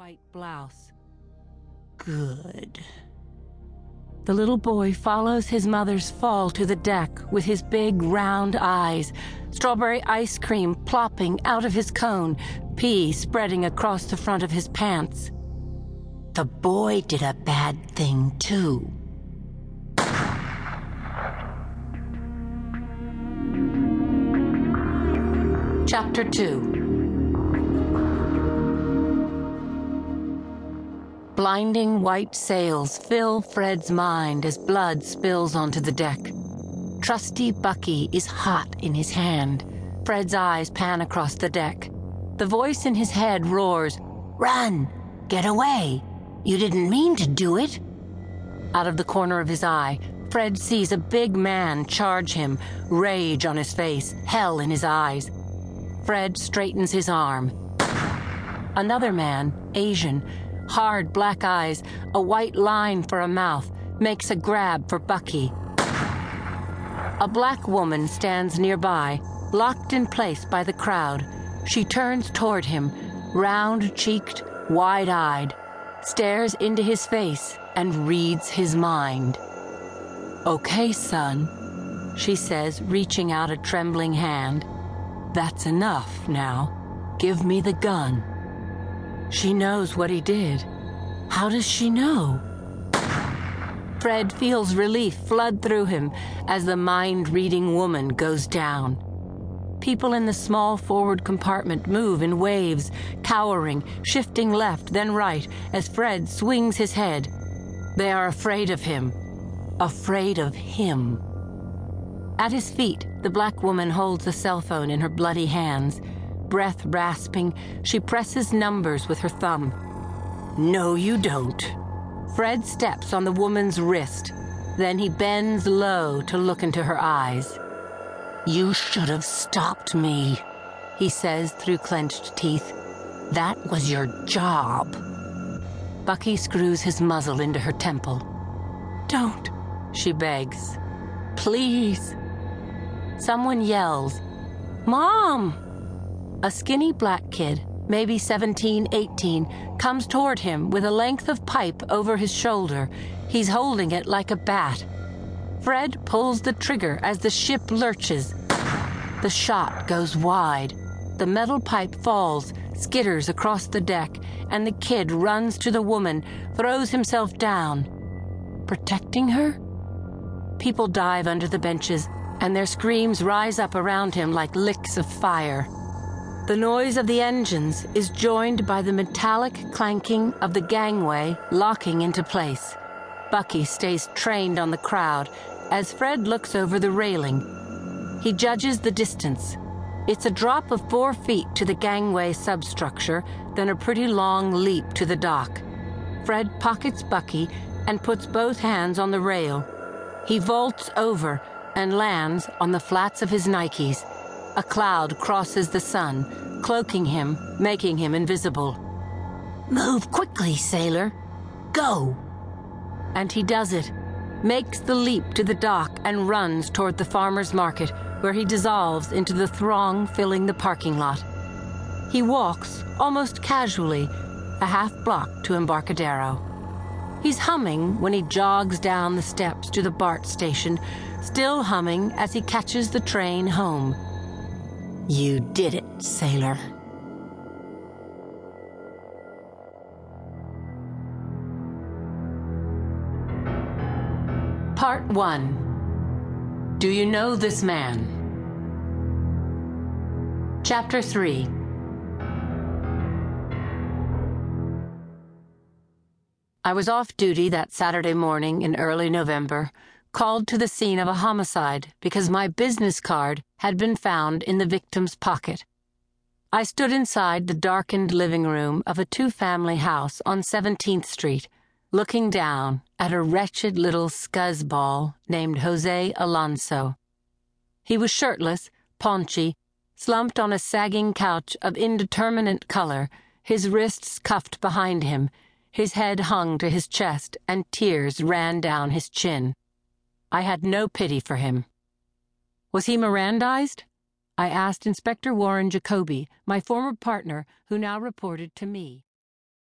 white blouse. Good. The little boy follows his mother's fall to the deck with his big round eyes, strawberry ice cream plopping out of his cone, pee spreading across the front of his pants. The boy did a bad thing too. Chapter 2 Blinding white sails fill Fred's mind as blood spills onto the deck. Trusty Bucky is hot in his hand. Fred's eyes pan across the deck. The voice in his head roars, Run! Get away! You didn't mean to do it! Out of the corner of his eye, Fred sees a big man charge him, rage on his face, hell in his eyes. Fred straightens his arm. Another man, Asian, hard black eyes, a white line for a mouth, makes a grab for Bucky. A black woman stands nearby, locked in place by the crowd. She turns toward him, round cheeked, wide eyed, stares into his face, and reads his mind. Okay, son, she says, reaching out a trembling hand. That's enough now. Give me the gun. She knows what he did. How does she know? Fred feels relief flood through him as the mind reading woman goes down. People in the small forward compartment move in waves, cowering, shifting left, then right, as Fred swings his head. They are afraid of him. Afraid of him. At his feet, the black woman holds a cell phone in her bloody hands breath rasping, she presses numbers with her thumb. No, you don't. Fred steps on the woman's wrist. Then he bends low to look into her eyes. You should have stopped me, he says through clenched teeth. That was your job. Bucky screws his muzzle into her temple. Don't, she begs. Please. Someone yells, Mom! A skinny black kid, maybe 17, 18, comes toward him with a length of pipe over his shoulder. He's holding it like a bat. Fred pulls the trigger as the ship lurches. The shot goes wide. The metal pipe falls, skitters across the deck, and the kid runs to the woman, throws himself down. Protecting her? People dive under the benches, and their screams rise up around him like licks of fire. The noise of the engines is joined by the metallic clanking of the gangway locking into place. Bucky stays trained on the crowd as Fred looks over the railing. He judges the distance. It's a drop of four feet to the gangway substructure, then a pretty long leap to the dock. Fred pockets Bucky and puts both hands on the rail. He vaults over and lands on the flats of his Nikes. A cloud crosses the sun, cloaking him, making him invisible. Move quickly, sailor. Go! And he does it, makes the leap to the dock, and runs toward the farmer's market, where he dissolves into the throng filling the parking lot. He walks, almost casually, a half block to Embarcadero. He's humming when he jogs down the steps to the BART station, still humming as he catches the train home. You did it, sailor. Part 1 Do You Know This Man? Chapter 3 I was off duty that Saturday morning in early November called to the scene of a homicide because my business card had been found in the victim's pocket. I stood inside the darkened living room of a two family house on 17th Street, looking down at a wretched little scuzzball named Jose Alonso. He was shirtless, paunchy, slumped on a sagging couch of indeterminate color, his wrists cuffed behind him, his head hung to his chest, and tears ran down his chin. I had no pity for him. Was he Mirandized? I asked Inspector Warren Jacoby, my former partner, who now reported to me.